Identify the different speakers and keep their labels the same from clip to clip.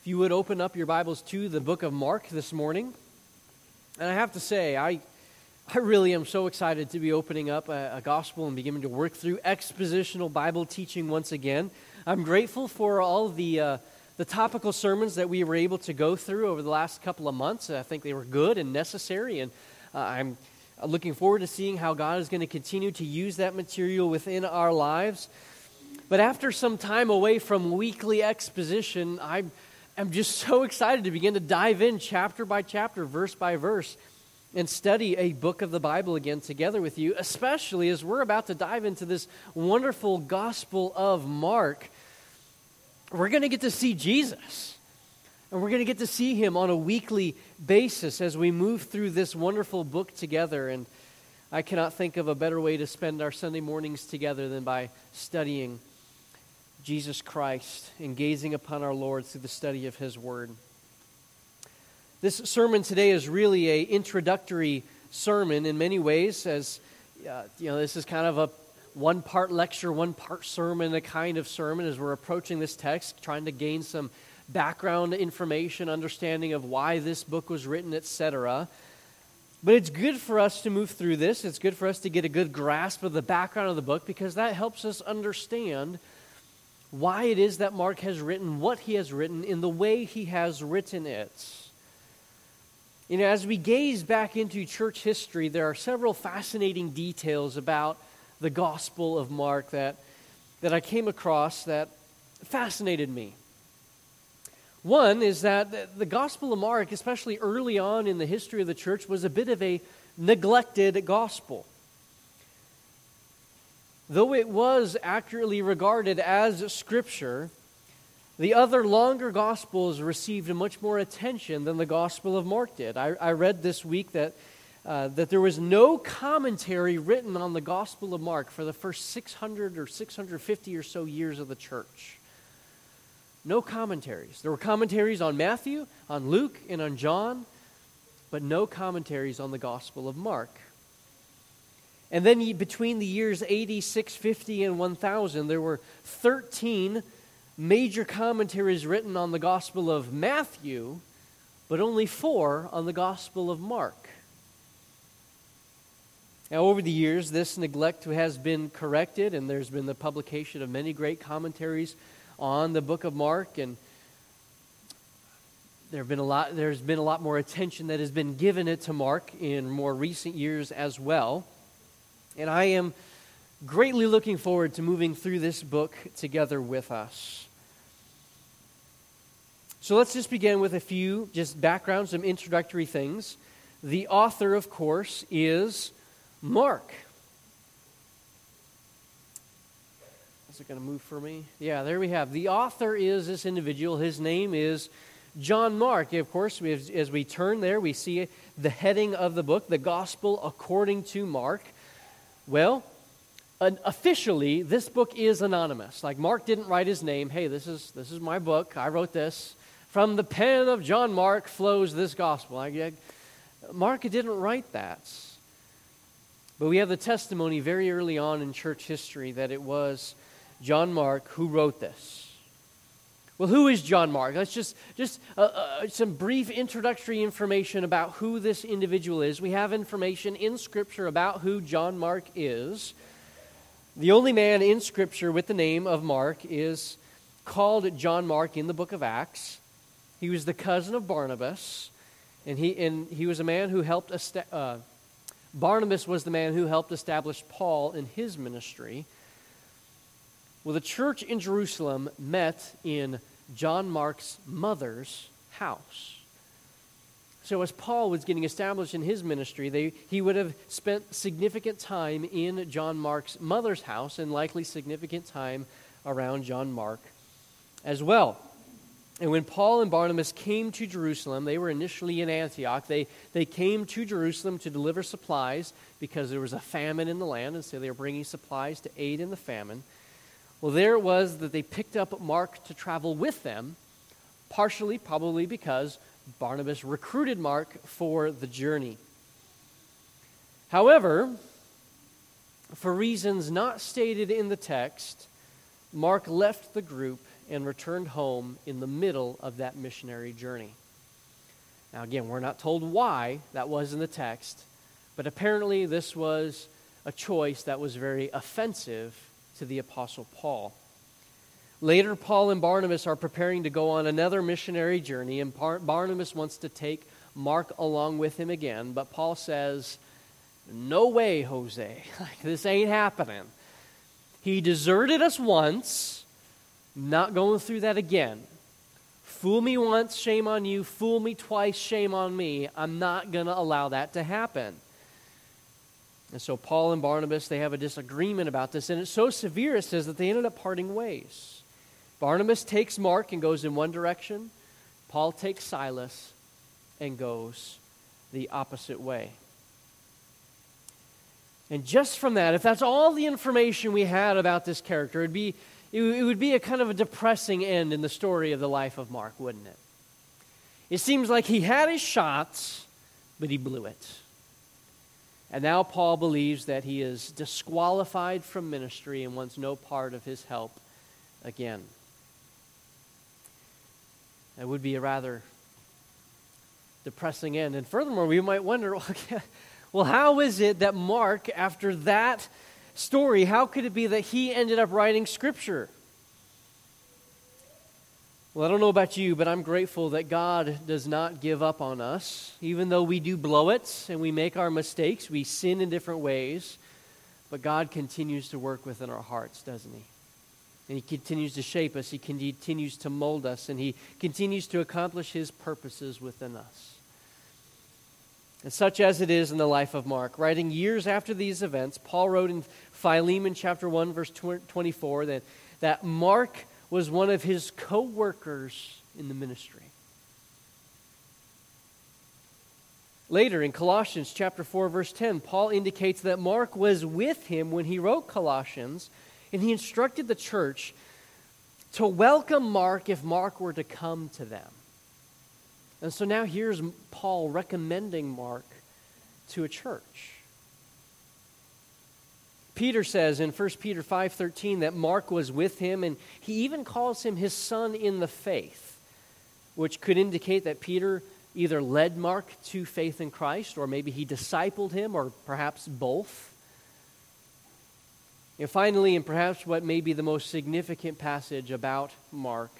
Speaker 1: If you would open up your Bibles to the book of Mark this morning. And I have to say, I, I really am so excited to be opening up a, a, gospel and beginning to work through expositional Bible teaching once again. I'm grateful for all the, uh, the topical sermons that we were able to go through over the last couple of months. I think they were good and necessary, and uh, I'm looking forward to seeing how God is going to continue to use that material within our lives. But after some time away from weekly exposition, I'm I'm just so excited to begin to dive in chapter by chapter, verse by verse, and study a book of the Bible again together with you, especially as we're about to dive into this wonderful Gospel of Mark. We're going to get to see Jesus. And we're going to get to see him on a weekly basis as we move through this wonderful book together. And I cannot think of a better way to spend our Sunday mornings together than by studying Jesus Christ and gazing upon our Lord through the study of His Word. This sermon today is really a introductory sermon in many ways, as uh, you know, this is kind of a one part lecture, one part sermon, a kind of sermon as we're approaching this text, trying to gain some background information, understanding of why this book was written, etc. But it's good for us to move through this. It's good for us to get a good grasp of the background of the book because that helps us understand why it is that Mark has written what he has written in the way he has written it. You know, as we gaze back into church history, there are several fascinating details about the Gospel of Mark that, that I came across that fascinated me. One is that the Gospel of Mark, especially early on in the history of the church, was a bit of a neglected gospel. Though it was accurately regarded as Scripture, the other longer Gospels received much more attention than the Gospel of Mark did. I, I read this week that, uh, that there was no commentary written on the Gospel of Mark for the first 600 or 650 or so years of the church. No commentaries. There were commentaries on Matthew, on Luke, and on John, but no commentaries on the Gospel of Mark. And then between the years 80, 650, and 1000, there were 13 major commentaries written on the Gospel of Matthew, but only four on the Gospel of Mark. Now, over the years, this neglect has been corrected, and there's been the publication of many great commentaries on the book of Mark, and there have been a lot, there's been a lot more attention that has been given it to Mark in more recent years as well. And I am greatly looking forward to moving through this book together with us. So let's just begin with a few just background, some introductory things. The author, of course, is Mark. Is it going to move for me? Yeah, there we have. The author is this individual. His name is John Mark. Of course, as we turn there, we see the heading of the book, The Gospel According to Mark. Well, officially, this book is anonymous. Like Mark didn't write his name. Hey, this is this is my book. I wrote this. From the pen of John Mark flows this gospel. I, Mark didn't write that. But we have the testimony very early on in church history that it was John Mark who wrote this. Well, who is John Mark? Let's just, just uh, uh, some brief introductory information about who this individual is. We have information in Scripture about who John Mark is. The only man in Scripture with the name of Mark is called John Mark in the book of Acts. He was the cousin of Barnabas, and he, and he was a man who helped, esta- uh, Barnabas was the man who helped establish Paul in his ministry. Well, the church in Jerusalem met in John Mark's mother's house. So, as Paul was getting established in his ministry, they, he would have spent significant time in John Mark's mother's house and likely significant time around John Mark as well. And when Paul and Barnabas came to Jerusalem, they were initially in Antioch. They, they came to Jerusalem to deliver supplies because there was a famine in the land, and so they were bringing supplies to aid in the famine. Well, there it was that they picked up Mark to travel with them, partially probably because Barnabas recruited Mark for the journey. However, for reasons not stated in the text, Mark left the group and returned home in the middle of that missionary journey. Now, again, we're not told why that was in the text, but apparently this was a choice that was very offensive to the Apostle Paul. Later, Paul and Barnabas are preparing to go on another missionary journey, and Barnabas wants to take Mark along with him again, but Paul says, No way, Jose. this ain't happening. He deserted us once, not going through that again. Fool me once, shame on you. Fool me twice, shame on me. I'm not going to allow that to happen. And so Paul and Barnabas, they have a disagreement about this. And it's so severe, it says, that they ended up parting ways. Barnabas takes Mark and goes in one direction. Paul takes Silas and goes the opposite way. And just from that, if that's all the information we had about this character, it'd be it, would be a kind of a depressing end in the story of the life of Mark, wouldn't it? It seems like he had his shots, but he blew it. And now Paul believes that he is disqualified from ministry and wants no part of his help again. That would be a rather depressing end. And furthermore, we might wonder well, how is it that Mark, after that story, how could it be that he ended up writing Scripture? Well, I don't know about you, but I'm grateful that God does not give up on us. Even though we do blow it and we make our mistakes, we sin in different ways, but God continues to work within our hearts, doesn't He? And He continues to shape us, He continues to mold us, and He continues to accomplish His purposes within us. And such as it is in the life of Mark. Writing years after these events, Paul wrote in Philemon chapter 1, verse 24, that, that Mark was one of his co workers in the ministry. Later in Colossians chapter 4 verse 10, Paul indicates that Mark was with him when he wrote Colossians and he instructed the church to welcome Mark if Mark were to come to them. And so now here's Paul recommending Mark to a church. Peter says in 1 Peter 5:13 that Mark was with him and he even calls him his son in the faith, which could indicate that Peter either led Mark to faith in Christ or maybe he discipled him or perhaps both. And finally, and perhaps what may be the most significant passage about Mark,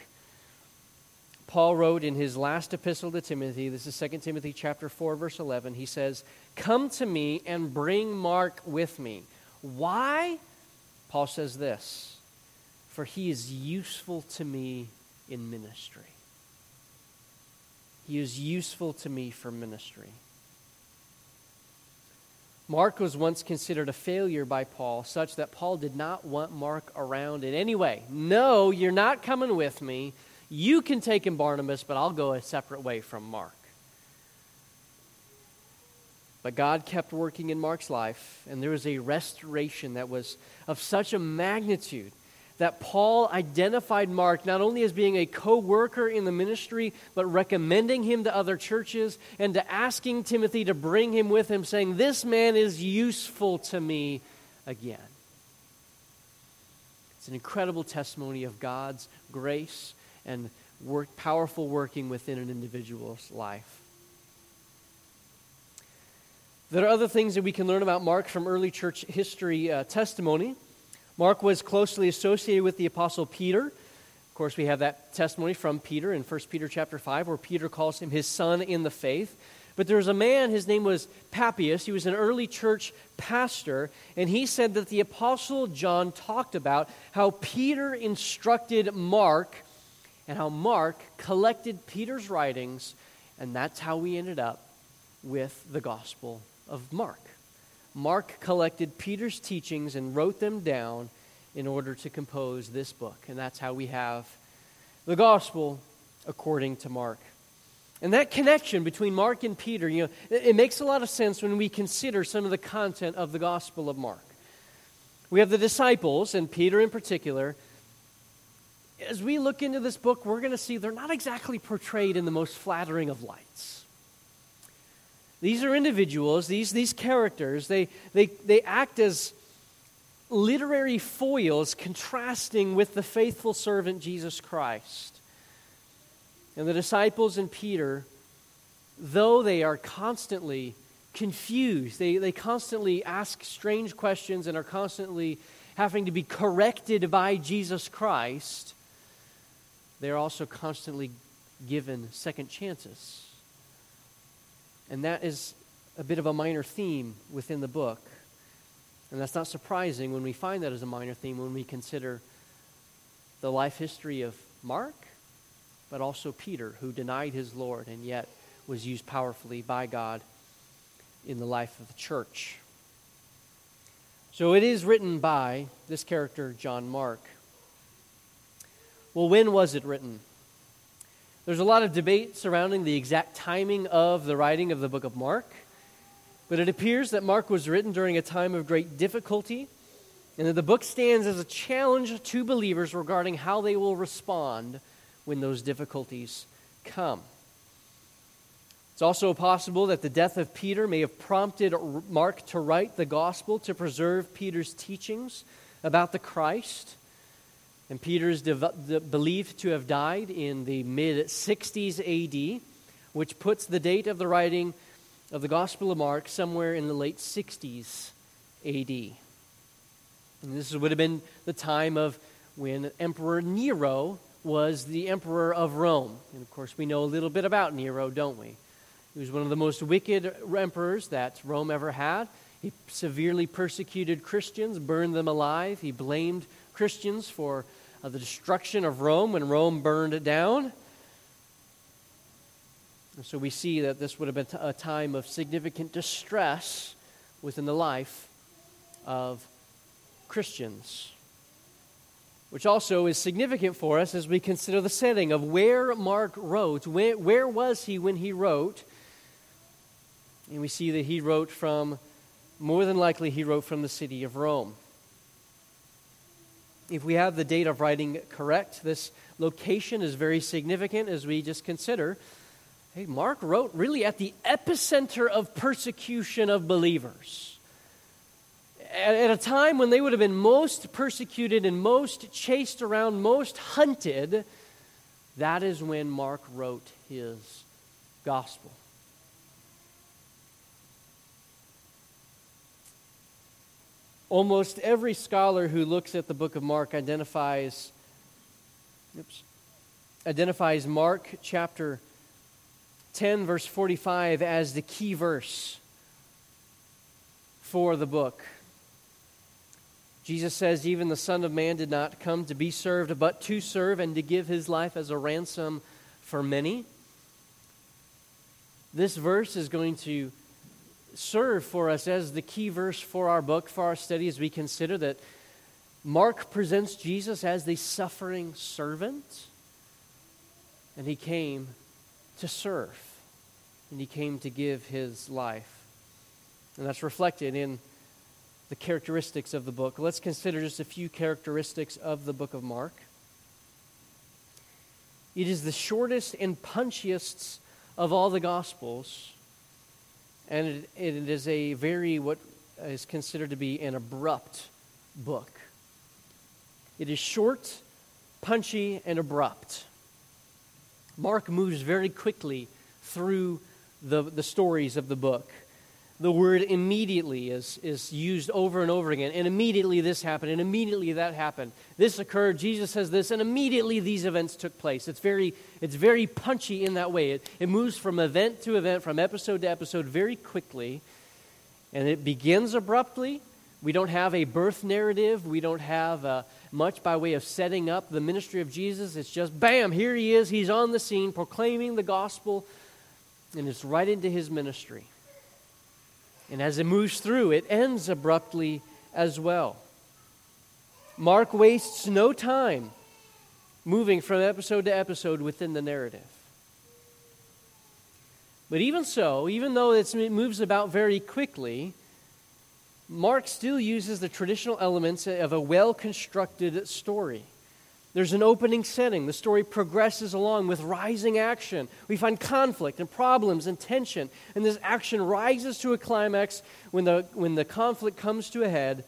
Speaker 1: Paul wrote in his last epistle to Timothy, this is 2 Timothy chapter 4 verse 11, he says, "Come to me and bring Mark with me." Why? Paul says this For he is useful to me in ministry. He is useful to me for ministry. Mark was once considered a failure by Paul, such that Paul did not want Mark around in any way. No, you're not coming with me. You can take him, Barnabas, but I'll go a separate way from Mark. But God kept working in Mark's life, and there was a restoration that was of such a magnitude that Paul identified Mark not only as being a co worker in the ministry, but recommending him to other churches and to asking Timothy to bring him with him, saying, This man is useful to me again. It's an incredible testimony of God's grace and work, powerful working within an individual's life. There are other things that we can learn about Mark from early church history uh, testimony. Mark was closely associated with the apostle Peter. Of course, we have that testimony from Peter in 1 Peter chapter 5 where Peter calls him his son in the faith. But there was a man, his name was Papias. He was an early church pastor, and he said that the apostle John talked about how Peter instructed Mark and how Mark collected Peter's writings, and that's how we ended up with the gospel of Mark. Mark collected Peter's teachings and wrote them down in order to compose this book. And that's how we have the gospel according to Mark. And that connection between Mark and Peter, you know, it, makes a lot of sense when we consider some of the content of the gospel of Mark. We have the disciples, and Peter in particular. As we look into this book, we're going to see they're not exactly portrayed in the most flattering of lights. These are individuals, these, these characters, they, they, they act as literary foils contrasting with the faithful servant Jesus Christ. And the disciples and Peter, though they are constantly confused, they, they constantly ask strange questions and are constantly having to be corrected by Jesus Christ, they're also constantly given second chances. And that is a bit of a minor theme within the book. And that's not surprising when we find that as a minor theme when we consider the life history of Mark, but also Peter, who denied his Lord and yet was used powerfully by God in the life of the church. So it is written by this character, John Mark. Well, when was it written? There's a lot of debate surrounding the exact timing of the writing of the book of Mark. But it appears that Mark was written during a time of great difficulty, and that the book stands as a challenge to believers regarding how they will respond when those difficulties come. It's also possible that the death of Peter may have prompted Mark to write the gospel to preserve Peter's teachings about the Christ. And Peter is believed to have died in the mid 60s AD, which puts the date of the writing of the Gospel of Mark somewhere in the late 60s AD. And this would have been the time of when Emperor Nero was the emperor of Rome. And of course, we know a little bit about Nero, don't we? He was one of the most wicked emperors that Rome ever had. He severely persecuted Christians, burned them alive. He blamed Christians for uh, the destruction of Rome when Rome burned down. And so we see that this would have been a time of significant distress within the life of Christians. Which also is significant for us as we consider the setting of where Mark wrote. Where, where was he when he wrote? And we see that he wrote from, more than likely, he wrote from the city of Rome. If we have the date of writing correct, this location is very significant as we just consider Hey, Mark wrote really at the epicenter of persecution of believers. At, at a time when they would have been most persecuted and most chased around, most hunted, that is when Mark wrote his gospel. Almost every scholar who looks at the book of Mark identifies oops, identifies Mark chapter 10, verse 45, as the key verse for the book. Jesus says, Even the Son of Man did not come to be served, but to serve and to give his life as a ransom for many. This verse is going to serve for us as the key verse for our book, for our study, as we consider that Mark presents Jesus as the suffering servant, and he came to serve and he came to give his life. And that's reflected in the characteristics of the book. Let's consider just a few characteristics of the book of Mark. It is the shortest and punchiest of all the Gospels, and it, it is a very, what is considered to be an abrupt book. It is short, punchy, and abrupt. Mark moves very quickly through the, the stories of the book. The word immediately is, is used over and over again. And immediately this happened, and immediately that happened. This occurred, Jesus says this, and immediately these events took place. It's very, it's very punchy in that way. It, it moves from event to event, from episode to episode very quickly. And it begins abruptly. We don't have a birth narrative. We don't have uh, much by way of setting up the ministry of Jesus. It's just, bam, here he is. He's on the scene proclaiming the gospel and it's right into his ministry. And as it moves through, it ends abruptly as well. Mark wastes no time moving from episode to episode within the narrative. But even so, even though it moves about very quickly, Mark still uses the traditional elements of a well constructed story. There's an opening setting. The story progresses along with rising action. We find conflict and problems and tension. And this action rises to a climax when the, when the conflict comes to a head.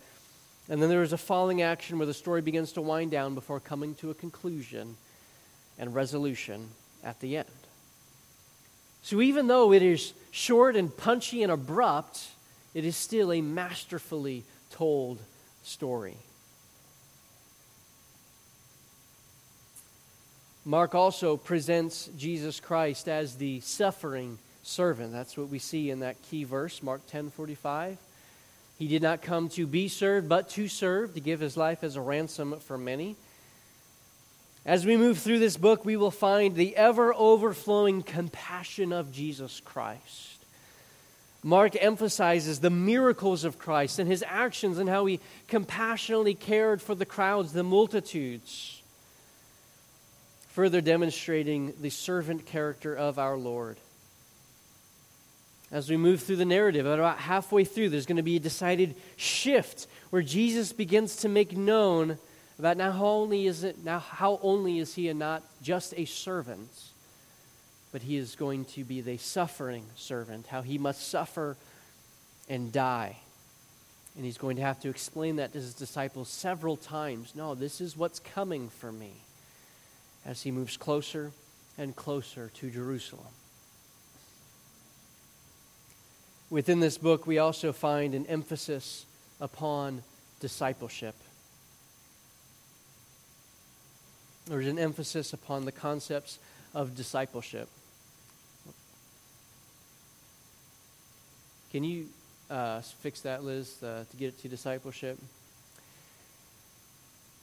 Speaker 1: And then there is a falling action where the story begins to wind down before coming to a conclusion and resolution at the end. So even though it is short and punchy and abrupt, it is still a masterfully told story. Mark also presents Jesus Christ as the suffering servant. That's what we see in that key verse, Mark 10:45. He did not come to be served, but to serve, to give his life as a ransom for many. As we move through this book, we will find the ever overflowing compassion of Jesus Christ. Mark emphasizes the miracles of Christ and his actions and how he compassionately cared for the crowds, the multitudes, further demonstrating the servant character of our Lord as we move through the narrative. About halfway through, there's going to be a decided shift where Jesus begins to make known about now how only is it now how only is he not just a servant, but he is going to be the suffering servant, how he must suffer and die. And he's going to have to explain that to his disciples several times. No, this is what's coming for me as he moves closer and closer to Jerusalem. Within this book, we also find an emphasis upon discipleship. There's an emphasis upon the concepts of discipleship. Can you uh, fix that, Liz, uh, to get it to discipleship?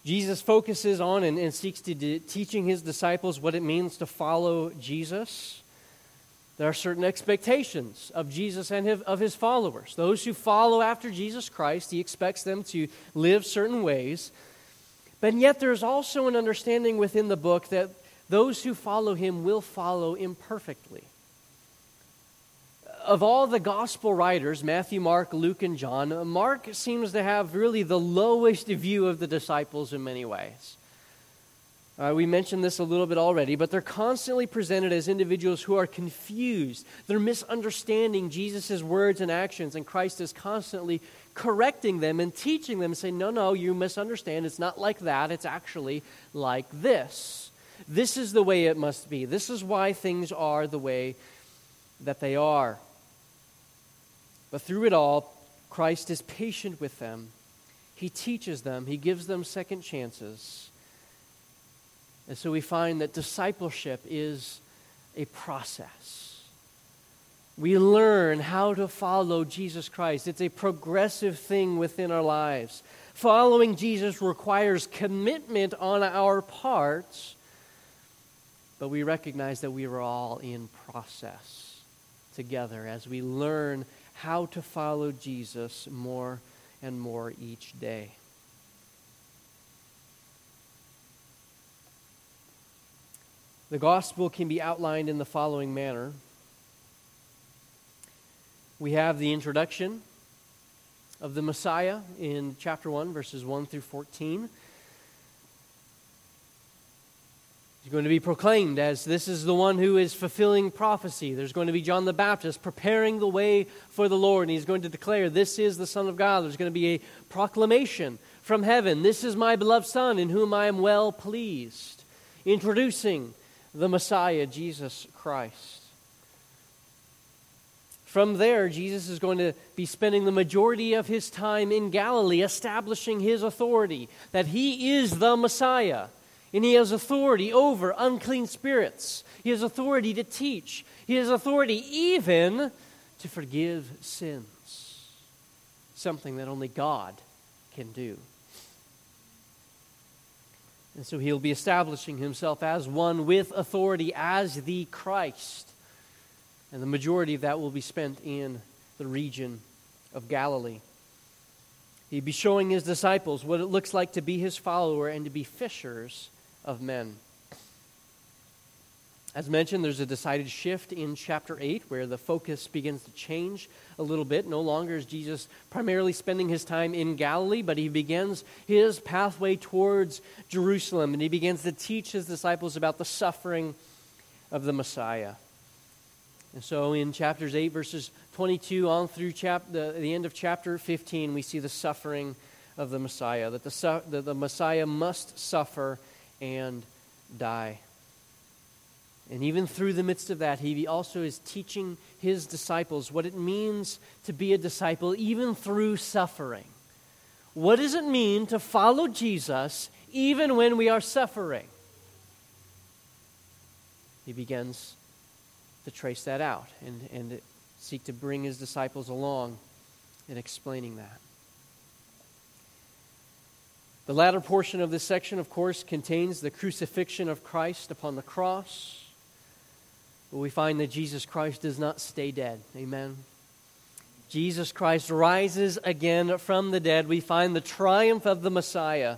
Speaker 1: Jesus focuses on and, and seeks to de- teaching his disciples what it means to follow Jesus. There are certain expectations of Jesus and of his followers. Those who follow after Jesus Christ, he expects them to live certain ways. But yet, there's also an understanding within the book that those who follow him will follow imperfectly. Of all the gospel writers, Matthew, Mark, Luke, and John, Mark seems to have really the lowest view of the disciples in many ways. Uh, we mentioned this a little bit already, but they're constantly presented as individuals who are confused. They're misunderstanding Jesus' words and actions, and Christ is constantly correcting them and teaching them, saying, No, no, you misunderstand. It's not like that. It's actually like this. This is the way it must be. This is why things are the way that they are. But through it all, Christ is patient with them. He teaches them, He gives them second chances. And so we find that discipleship is a process. We learn how to follow Jesus Christ. It's a progressive thing within our lives. Following Jesus requires commitment on our parts, but we recognize that we are all in process together as we learn how to follow Jesus more and more each day. The gospel can be outlined in the following manner. We have the introduction of the Messiah in chapter 1, verses 1 through 14. He's going to be proclaimed as this is the one who is fulfilling prophecy. There's going to be John the Baptist preparing the way for the Lord, and he's going to declare, This is the Son of God. There's going to be a proclamation from heaven This is my beloved Son, in whom I am well pleased. Introducing the Messiah, Jesus Christ. From there, Jesus is going to be spending the majority of his time in Galilee establishing his authority, that he is the Messiah. And he has authority over unclean spirits. He has authority to teach. He has authority even to forgive sins. Something that only God can do. And so he'll be establishing himself as one with authority, as the Christ. And the majority of that will be spent in the region of Galilee. He'd be showing his disciples what it looks like to be his follower and to be fishers of men. As mentioned, there's a decided shift in chapter 8 where the focus begins to change a little bit. No longer is Jesus primarily spending his time in Galilee, but he begins his pathway towards Jerusalem and he begins to teach his disciples about the suffering of the Messiah. And so in chapters 8, verses 22 on through chap- the, the end of chapter 15, we see the suffering of the Messiah, that the, that the Messiah must suffer and die. And even through the midst of that, he also is teaching his disciples what it means to be a disciple, even through suffering. What does it mean to follow Jesus even when we are suffering? He begins to trace that out and, and seek to bring his disciples along in explaining that. The latter portion of this section, of course, contains the crucifixion of Christ upon the cross. But we find that Jesus Christ does not stay dead. Amen. Jesus Christ rises again from the dead. We find the triumph of the Messiah.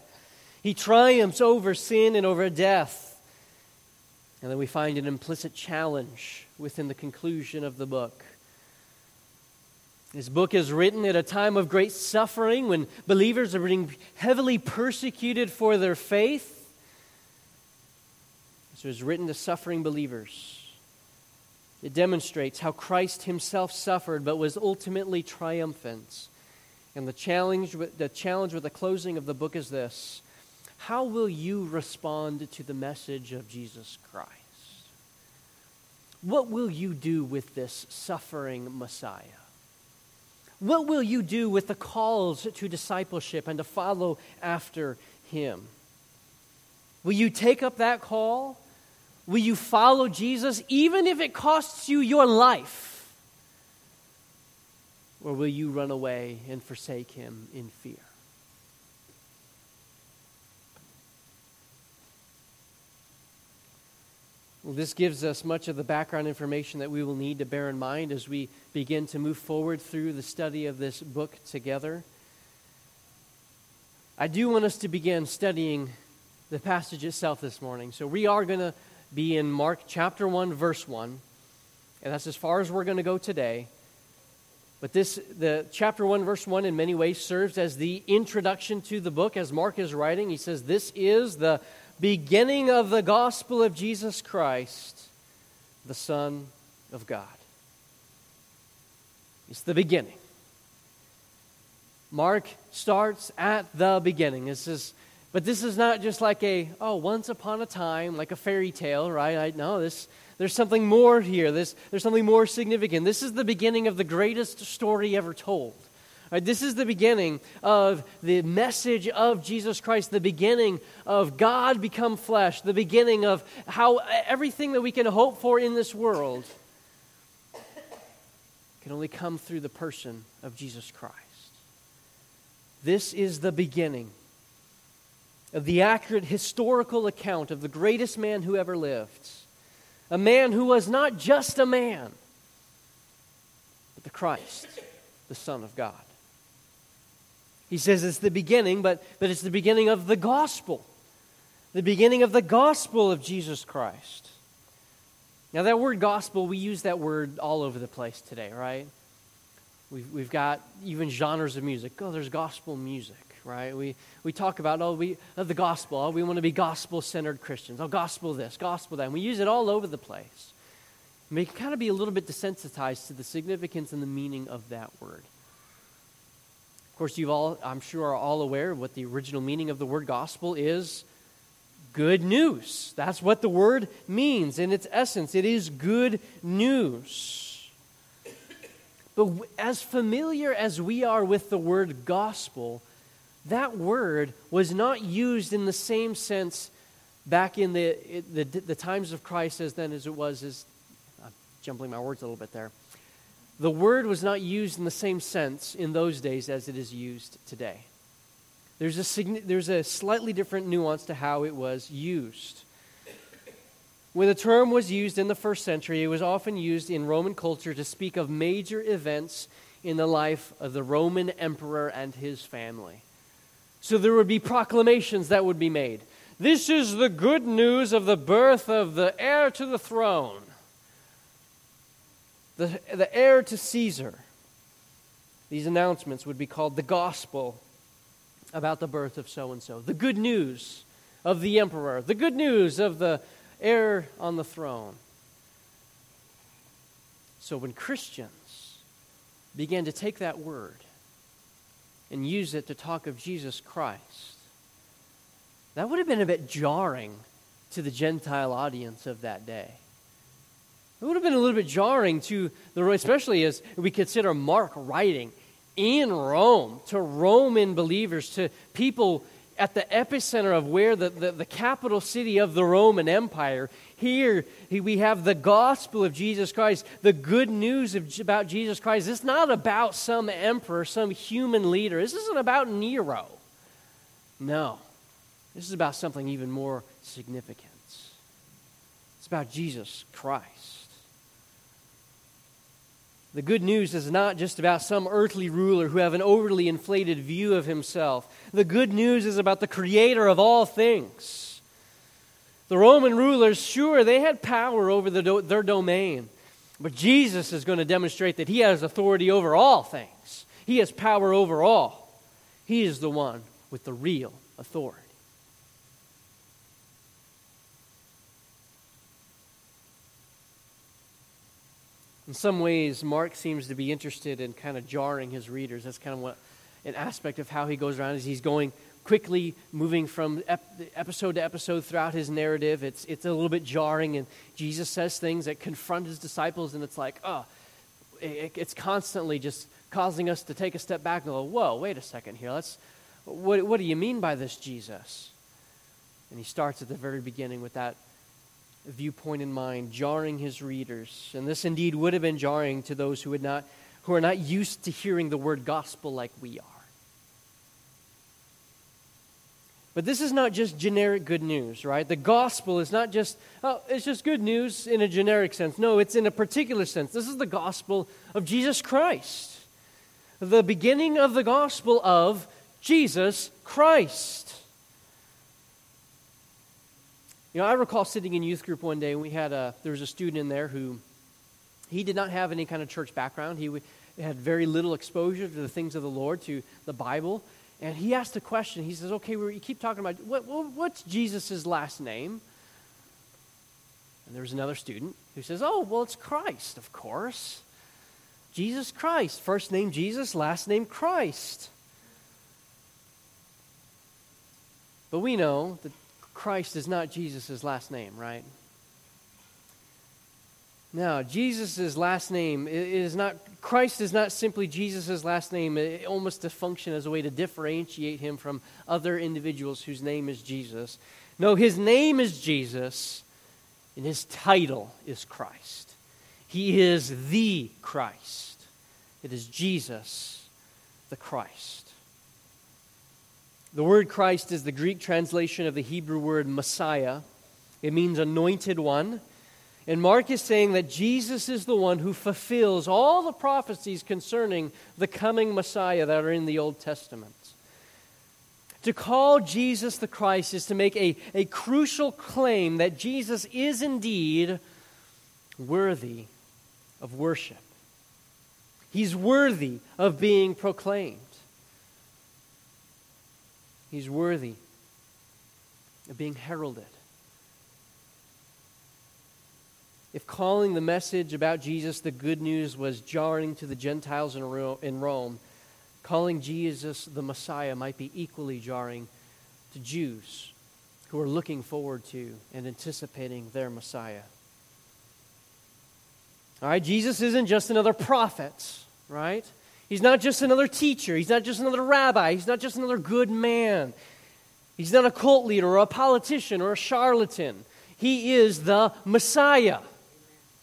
Speaker 1: He triumphs over sin and over death. And then we find an implicit challenge within the conclusion of the book. This book is written at a time of great suffering when believers are being heavily persecuted for their faith. So it's written to suffering believers. It demonstrates how Christ himself suffered but was ultimately triumphant. And the challenge, the challenge with the closing of the book is this How will you respond to the message of Jesus Christ? What will you do with this suffering Messiah? What will you do with the calls to discipleship and to follow after him? Will you take up that call? Will you follow Jesus even if it costs you your life? Or will you run away and forsake him in fear? Well, this gives us much of the background information that we will need to bear in mind as we begin to move forward through the study of this book together. I do want us to begin studying the passage itself this morning. So we are going to be in Mark chapter 1, verse 1. And that's as far as we're going to go today. But this, the chapter 1, verse 1, in many ways serves as the introduction to the book as Mark is writing. He says, This is the beginning of the gospel of Jesus Christ, the Son of God. It's the beginning. Mark starts at the beginning. This is but this is not just like a, oh, once upon a time, like a fairy tale, right? I, no, this, there's something more here. This, there's something more significant. This is the beginning of the greatest story ever told. Right, this is the beginning of the message of Jesus Christ, the beginning of God become flesh, the beginning of how everything that we can hope for in this world can only come through the person of Jesus Christ. This is the beginning of the accurate historical account of the greatest man who ever lived. A man who was not just a man, but the Christ, the Son of God. He says it's the beginning, but, but it's the beginning of the gospel, the beginning of the gospel of Jesus Christ. Now, that word gospel, we use that word all over the place today, right? We've, we've got even genres of music. Oh, there's gospel music right? We, we talk about, oh, we, oh, the gospel. Oh, we want to be gospel centered Christians. Oh, gospel this, gospel that. And we use it all over the place. We can kind of be a little bit desensitized to the significance and the meaning of that word. Of course, you've all, I'm sure, are all aware of what the original meaning of the word gospel is good news. That's what the word means in its essence. It is good news. But as familiar as we are with the word gospel, that word was not used in the same sense back in the, the, the times of Christ as then as it was as I'm jumbling my words a little bit there. The word was not used in the same sense in those days as it is used today. There's a, there's a slightly different nuance to how it was used. When the term was used in the first century, it was often used in Roman culture to speak of major events in the life of the Roman emperor and his family. So there would be proclamations that would be made. This is the good news of the birth of the heir to the throne, the, the heir to Caesar. These announcements would be called the gospel about the birth of so and so, the good news of the emperor, the good news of the heir on the throne. So when Christians began to take that word and use it to talk of Jesus Christ. That would have been a bit jarring to the Gentile audience of that day. It would have been a little bit jarring to the, especially as we consider Mark writing in Rome to Roman believers, to people at the epicenter of where the, the, the, capital city of the Roman Empire. Here we have the gospel of Jesus Christ, the good news of, about Jesus Christ. It's not about some emperor, some human leader. This isn't about Nero. No. This is about something even more significant. It's about Jesus Christ. The good news is not just about some earthly ruler who have an overly inflated view of himself. The good news is about the creator of all things. The Roman rulers, sure, they had power over the do- their domain, but Jesus is going to demonstrate that he has authority over all things. He has power over all. He is the one with the real authority. In some ways, Mark seems to be interested in kind of jarring his readers. That's kind of what an aspect of how he goes around is he's going quickly moving from ep- episode to episode throughout his narrative. It's, it's a little bit jarring, and Jesus says things that confront his disciples, and it's like, oh, it, it's constantly just causing us to take a step back and go, whoa, wait a second here. Let's, what, what do you mean by this, Jesus? And he starts at the very beginning with that viewpoint in mind, jarring his readers. And this indeed would have been jarring to those who, would not, who are not used to hearing the word gospel like we are. But this is not just generic good news, right? The gospel is not just, oh, it's just good news in a generic sense. No, it's in a particular sense. This is the gospel of Jesus Christ. The beginning of the gospel of Jesus Christ. You know, I recall sitting in youth group one day, and we had a there was a student in there who he did not have any kind of church background. He had very little exposure to the things of the Lord, to the Bible, and he asked a question. He says, "Okay, we keep talking about what, what's Jesus' last name?" And there was another student who says, "Oh, well, it's Christ, of course. Jesus Christ. First name Jesus, last name Christ." But we know that Christ is not Jesus' last name, right? Now, Jesus' last name is not, Christ is not simply Jesus' last name, it almost to function as a way to differentiate him from other individuals whose name is Jesus. No, his name is Jesus, and his title is Christ. He is the Christ. It is Jesus, the Christ. The word Christ is the Greek translation of the Hebrew word Messiah. It means anointed one. And Mark is saying that Jesus is the one who fulfills all the prophecies concerning the coming Messiah that are in the Old Testament. To call Jesus the Christ is to make a, a crucial claim that Jesus is indeed worthy of worship. He's worthy of being proclaimed. He's worthy of being heralded. If calling the message about Jesus the good news was jarring to the Gentiles in Rome, calling Jesus the Messiah might be equally jarring to Jews who are looking forward to and anticipating their Messiah. All right, Jesus isn't just another prophet, right? He's not just another teacher. He's not just another rabbi. He's not just another good man. He's not a cult leader or a politician or a charlatan. He is the Messiah,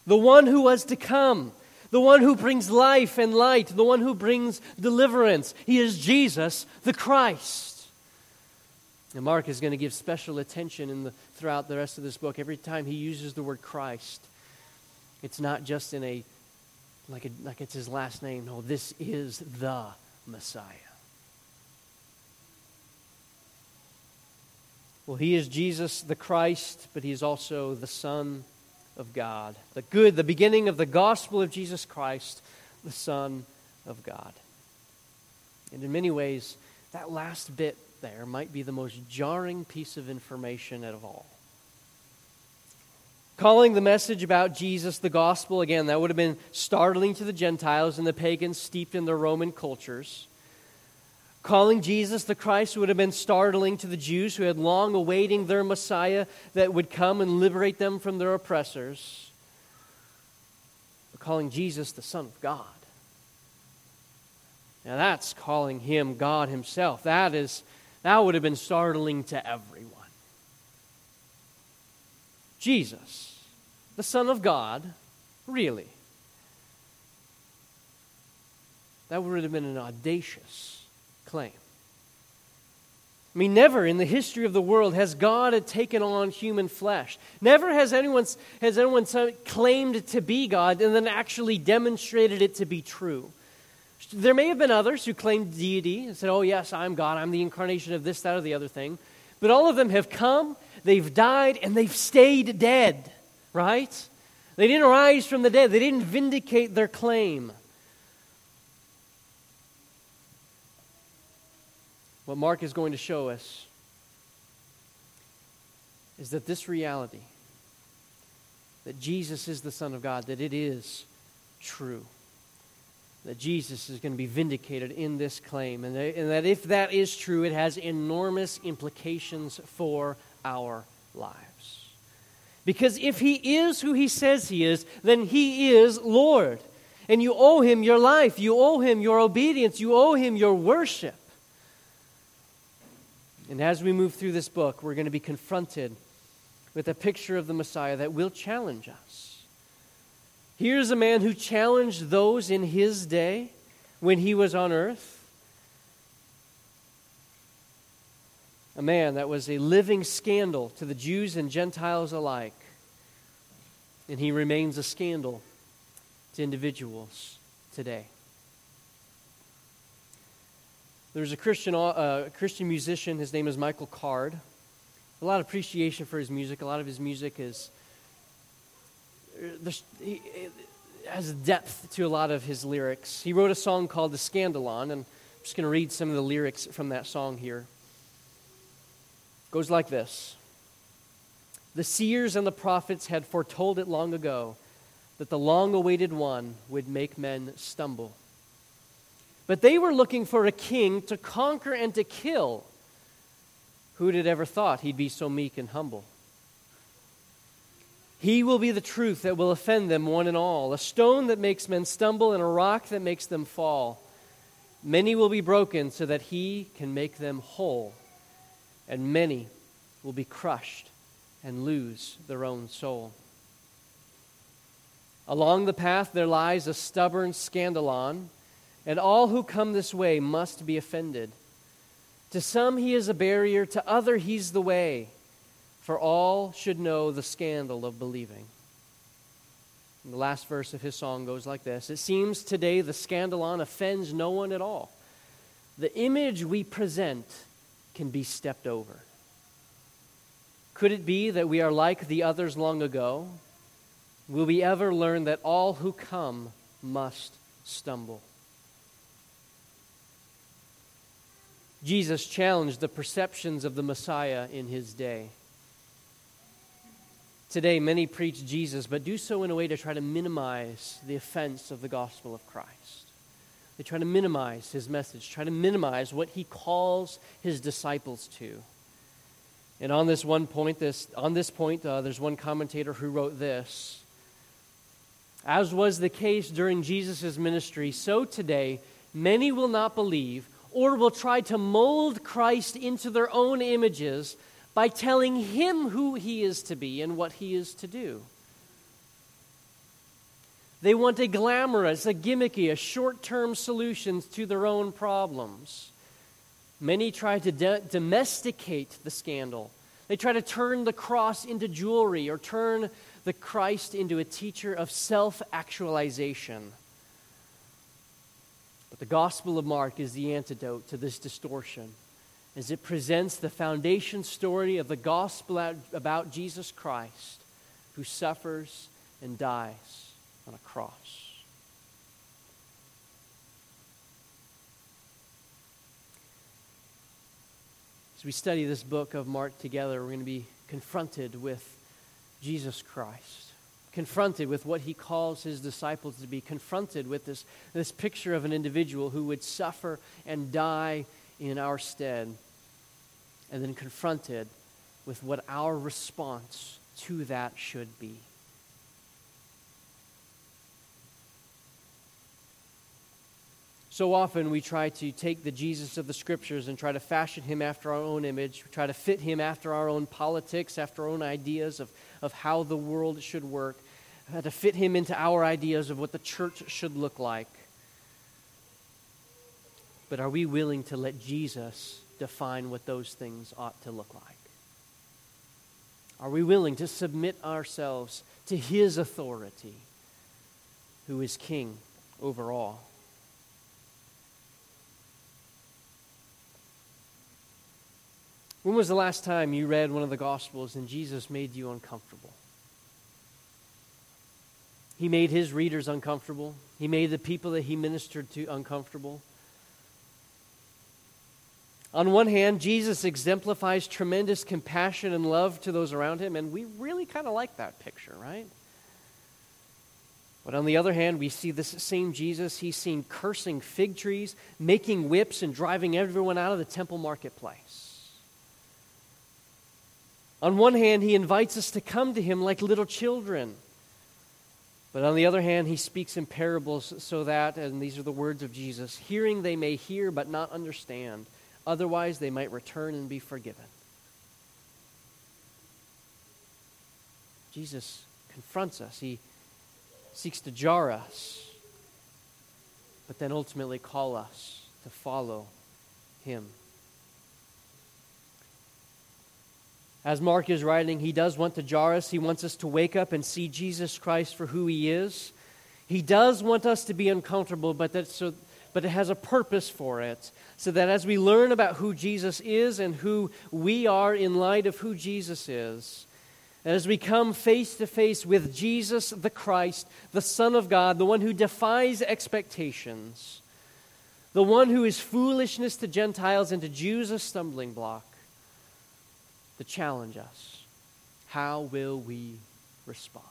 Speaker 1: the one who was to come, the one who brings life and light, the one who brings deliverance. He is Jesus, the Christ. And Mark is going to give special attention in the, throughout the rest of this book. Every time he uses the word Christ, it's not just in a like, a, like it's his last name. No, this is the Messiah. Well, he is Jesus the Christ, but he is also the Son of God. The good, the beginning of the gospel of Jesus Christ, the Son of God. And in many ways, that last bit there might be the most jarring piece of information of all calling the message about Jesus the gospel, again, that would have been startling to the Gentiles and the pagans steeped in their Roman cultures. Calling Jesus the Christ would have been startling to the Jews who had long awaiting their Messiah that would come and liberate them from their oppressors. But calling Jesus the Son of God. Now that's calling him God himself. That is that would have been startling to everyone. Jesus, the Son of God, really. That would have been an audacious claim. I mean, never in the history of the world has God had taken on human flesh. Never has anyone, has anyone claimed to be God and then actually demonstrated it to be true. There may have been others who claimed deity and said, Oh, yes, I'm God. I'm the incarnation of this, that, or the other thing. But all of them have come, they've died, and they've stayed dead, right? They didn't rise from the dead, they didn't vindicate their claim. What Mark is going to show us is that this reality, that Jesus is the Son of God, that it is true. That Jesus is going to be vindicated in this claim. And and that if that is true, it has enormous implications for our lives. Because if he is who he says he is, then he is Lord. And you owe him your life, you owe him your obedience, you owe him your worship. And as we move through this book, we're going to be confronted with a picture of the Messiah that will challenge us. Here's a man who challenged those in his day when he was on earth. A man that was a living scandal to the Jews and Gentiles alike. And he remains a scandal to individuals today. There's a Christian, uh, Christian musician, his name is Michael Card. A lot of appreciation for his music. A lot of his music is he has depth to a lot of his lyrics. He wrote a song called The Scandalon, and I'm just going to read some of the lyrics from that song here. Goes like this The seers and the prophets had foretold it long ago that the long awaited one would make men stumble. But they were looking for a king to conquer and to kill. Who'd have ever thought he'd be so meek and humble? He will be the truth that will offend them one and all, a stone that makes men stumble and a rock that makes them fall. Many will be broken so that he can make them whole, and many will be crushed and lose their own soul. Along the path there lies a stubborn scandalon and all who come this way must be offended. To some he is a barrier, to other he's the way, for all should know the scandal of believing. And the last verse of his song goes like this It seems today the scandalon offends no one at all. The image we present can be stepped over. Could it be that we are like the others long ago? Will we ever learn that all who come must stumble? Jesus challenged the perceptions of the Messiah in his day. Today, many preach Jesus, but do so in a way to try to minimize the offense of the gospel of Christ. They try to minimize his message, try to minimize what he calls his disciples to. And on this one point, this, on this point, uh, there's one commentator who wrote this. As was the case during Jesus' ministry, so today many will not believe or will try to mold Christ into their own images by telling him who he is to be and what he is to do. They want a glamorous, a gimmicky, a short term solutions to their own problems. Many try to de- domesticate the scandal. They try to turn the cross into jewelry or turn the Christ into a teacher of self actualization. But the Gospel of Mark is the antidote to this distortion as it presents the foundation story of the gospel about Jesus Christ who suffers and dies on a cross. As we study this book of Mark together, we're going to be confronted with Jesus Christ confronted with what he calls his disciples to be, confronted with this, this picture of an individual who would suffer and die in our stead, and then confronted with what our response to that should be. So often we try to take the Jesus of the scriptures and try to fashion him after our own image, we try to fit him after our own politics, after our own ideas of, of how the world should work, uh, to fit him into our ideas of what the church should look like. But are we willing to let Jesus define what those things ought to look like? Are we willing to submit ourselves to his authority, who is king over all? When was the last time you read one of the Gospels and Jesus made you uncomfortable? He made his readers uncomfortable. He made the people that he ministered to uncomfortable. On one hand, Jesus exemplifies tremendous compassion and love to those around him, and we really kind of like that picture, right? But on the other hand, we see this same Jesus, he's seen cursing fig trees, making whips, and driving everyone out of the temple marketplace. On one hand, he invites us to come to him like little children. But on the other hand, he speaks in parables so that, and these are the words of Jesus, hearing they may hear but not understand. Otherwise, they might return and be forgiven. Jesus confronts us. He seeks to jar us, but then ultimately call us to follow him. As Mark is writing, he does want to jar us. He wants us to wake up and see Jesus Christ for who he is. He does want us to be uncomfortable, but, that so, but it has a purpose for it. So that as we learn about who Jesus is and who we are in light of who Jesus is, as we come face to face with Jesus the Christ, the Son of God, the one who defies expectations, the one who is foolishness to Gentiles and to Jews a stumbling block, to challenge us. How will we respond?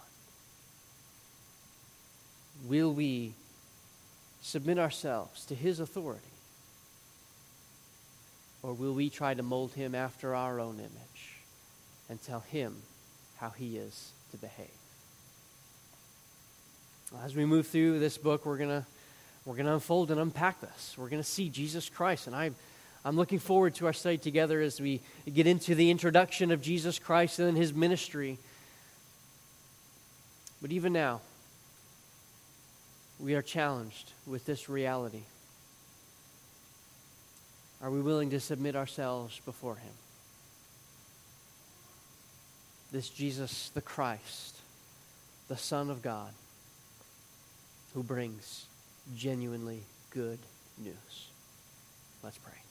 Speaker 1: Will we submit ourselves to His authority? Or will we try to mold Him after our own image and tell Him how He is to behave? As we move through this book, we're going to we're going to unfold and unpack this. We're going to see Jesus Christ. And I I'm looking forward to our study together as we get into the introduction of Jesus Christ and his ministry. But even now, we are challenged with this reality. Are we willing to submit ourselves before him? This Jesus, the Christ, the Son of God, who brings genuinely good news. Let's pray.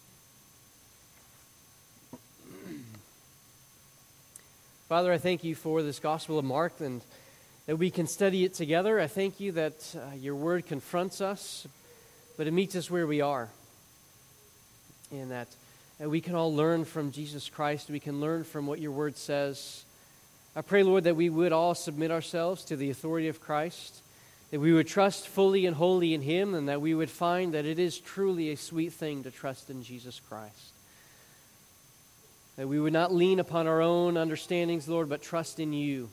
Speaker 1: Father, I thank you for this Gospel of Mark and that we can study it together. I thank you that uh, your word confronts us, but it meets us where we are. And that uh, we can all learn from Jesus Christ. We can learn from what your word says. I pray, Lord, that we would all submit ourselves to the authority of Christ, that we would trust fully and wholly in him, and that we would find that it is truly a sweet thing to trust in Jesus Christ. That we would not lean upon our own understandings, Lord, but trust in you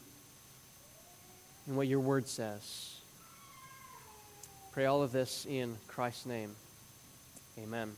Speaker 1: and what your word says. Pray all of this in Christ's name. Amen.